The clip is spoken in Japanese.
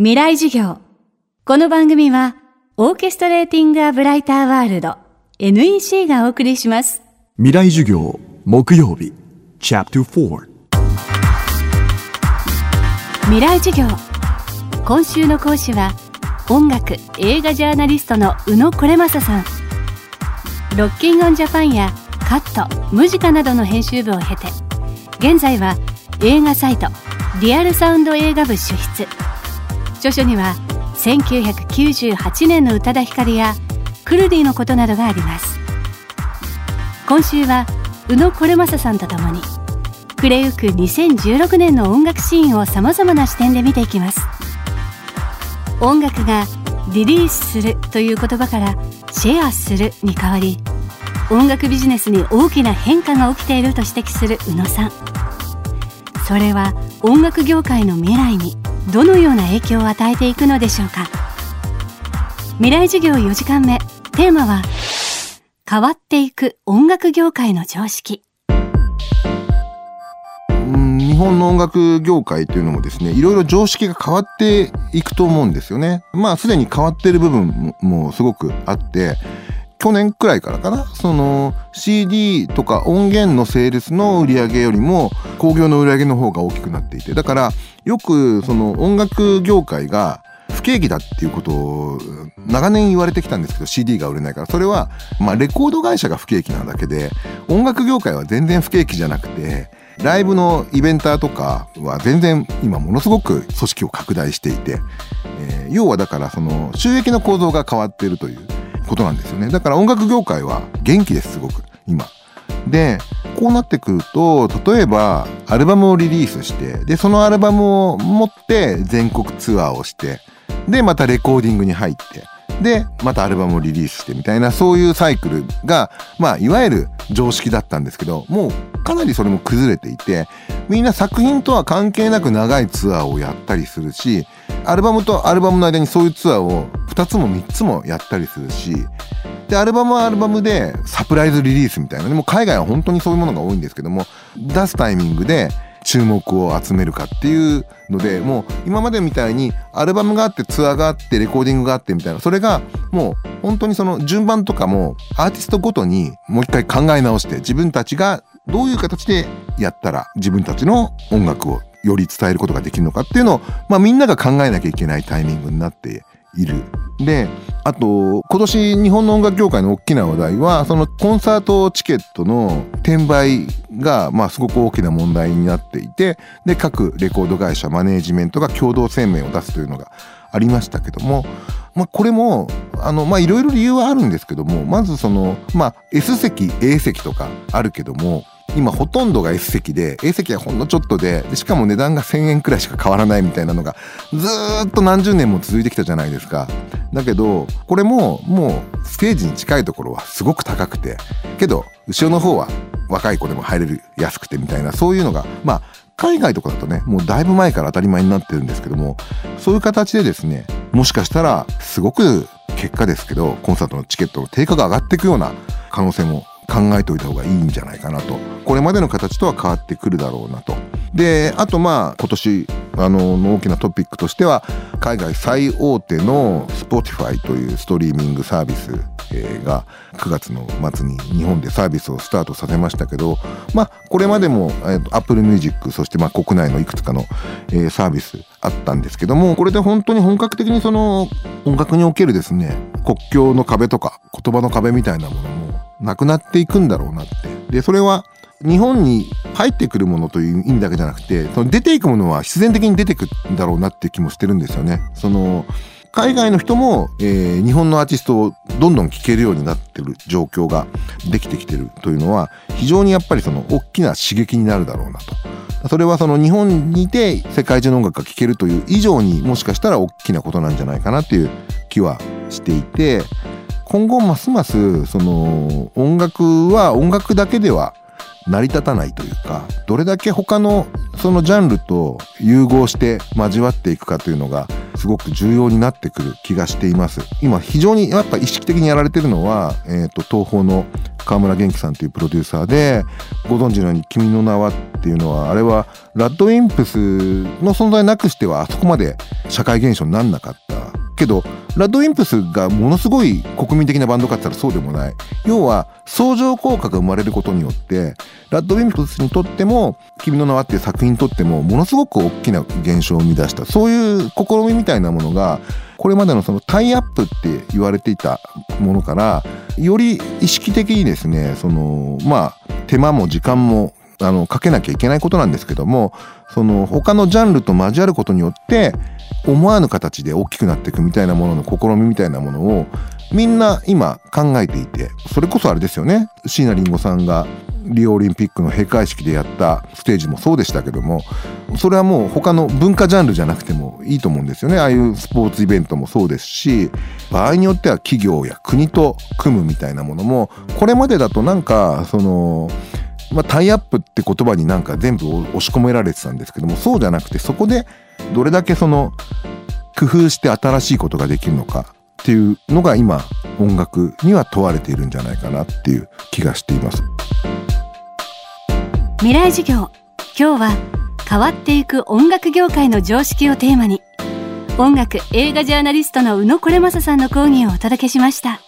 未来授業。この番組は、オーケストレーティング・ア・ブライター・ワールド NEC がお送りします。未来授業木曜日 Chapter 4未来授業。今週の講師は、音楽・映画ジャーナリストの宇野これまささん。ロッキンオンジャパンやカット、ムジカなどの編集部を経て、現在は映画サイト、リアルサウンド映画部主筆。著書には1998年の宇多田ヒカルやクルディのことなどがあります。今週は宇野これまささんとともに暮れゆく2016年の音楽シーンをさまざまな視点で見ていきます。音楽がリリースするという言葉からシェアするに変わり音楽ビジネスに大きな変化が起きていると指摘する宇野さん。それは音楽業界の未来にどのような影響を与えていくのでしょうか。未来授業4時間目。テーマは変わっていく音楽業界の常識。うん日本の音楽業界というのもですねいろいろ常識が変わっていくと思うんですよね。まあすでに変わっている部分ももすごくあって去年くらいからかな。その CD とか音源のセールスの売り上げよりも興行の売り上げの方が大きくなっていて。だからよくその音楽業界が不景気だっていうことを長年言われてきたんですけど CD が売れないから。それはまあレコード会社が不景気なだけで音楽業界は全然不景気じゃなくてライブのイベンターとかは全然今ものすごく組織を拡大していて、えー要はだからその収益の構造が変わっているという。ことなんですよねだから音楽業界は元気ですすごく今。でこうなってくると例えばアルバムをリリースしてでそのアルバムを持って全国ツアーをしてでまたレコーディングに入ってでまたアルバムをリリースしてみたいなそういうサイクルがまあいわゆる常識だったんですけどもうかなりそれも崩れていてみんな作品とは関係なく長いツアーをやったりするしアルバムとアルバムの間にそういうツアーを2つも3つもやったりするしでアルバムはアルバムでサプライズリリースみたいな。でも海外は本当にそういうものが多いんですけども出すタイミングで注目を集めるかっていうのでもう今までみたいにアルバムがあってツアーがあってレコーディングがあってみたいな。それがもう本当にその順番とかもアーティストごとにもう一回考え直して自分たちがどういう形でやったら自分たちの音楽をより伝えることができるのかっていうのを、まあ、みんなが考えなきゃいけないタイミングになっている。であと今年日本の音楽業界の大きな話題はそのコンサートチケットの転売がまあすごく大きな問題になっていてで各レコード会社マネージメントが共同声明を出すというのがありましたけども、まあ、これもあのまあいろいろ理由はあるんですけどもまずそのまあ S 席 A 席とかあるけども今ほとんどが S 席で A 席はほんのちょっとでしかも値段が1,000円くらいしか変わらないみたいなのがずっと何十年も続いてきたじゃないですか。だけどこれももうステージに近いところはすごく高くてけど後ろの方は若い子でも入れる安くてみたいなそういうのがまあ海外とかだとねもうだいぶ前から当たり前になってるんですけどもそういう形でですねもしかしたらすごく結果ですけどコンサートのチケットの定価が上がっていくような可能性も考えておいた方がいいんじゃないかなと。これまでの形とは変わってくるだろうなと。であとまあ今年あの大きなトピックとしては海外最大手の Spotify というストリーミングサービスが9月の末に日本でサービスをスタートさせましたけどまあこれまでも、えーと Apple Music そしてま国内のいくつかの、えサービスあったんですけどもこれで本当に本格的にその音楽におけるですね国境の壁とか言葉の壁みたいなものもなくなっていくんだろうなってでそれは日本に入ってくるものという意味だけじゃなくてその出ていくものは必然的に出てくんだろうなっていう気もしてるんですよね。その海外の人も、えー日本のアーティストをどんどん聴けるようになってる状況ができてきてるというのは非常にやっぱりその大きな刺激になるだろうなと。それはその日本にいて世界中の音楽が聴けるという以上にもしかしたら大きなことなんじゃないかなっていう気はしていて今後ますますその音楽は音楽だけでは成り立たないというかどれだけ他のそのジャンルと融合して交わっていくかというのがすごく重要になってくる気がしています。今非常にやっぱ意識的にやられてるのは、えーと、東宝の川村元気さんというプロデューサーでご存知のように「君の名は」っていうのはあれはラッドウィンプスの存在なくしてはあそこまで社会現象になんなかった。けどラッドウィンプスがものすごい国民的なバンドかって言ったらそうでもない。要は相乗効果が生まれることによってラッドウィンプスにとっても「君の名は」っていう作品にとってもものすごく大きな現象を生み出した。そういう試みみたいなものがこれまでのそのタイアップって言われていたものからより意識的にですねそのまあ手間も時間もあのかけなきゃいけないことなんですけどもその他のジャンルと交わることによって思わぬ形で大きくなっていくみたいなものの試みみたいなものをみんな今考えていてそれこそあれですよね。椎名林檎さんがリオオリンピックの閉会式でやったステージもそうでしたけどもそれはもう他の文化ジャンルじゃなくてもいいと思うんですよね。ああいうスポーツイベントもそうですし場合によっては企業や国と組むみたいなものもこれまでだとなんかそのまあ、タイアップって言葉になんか全部押し込められてたんですけどもそうじゃなくてそこでどれだけその工夫して新しいことができるのかっていうのが今音楽には問われているんじゃないかなっていう気がしています未来授業今日は変わっていく音楽業界の常識をテーマに音楽映画ジャーナリストの宇野これまささんの講義をお届けしました。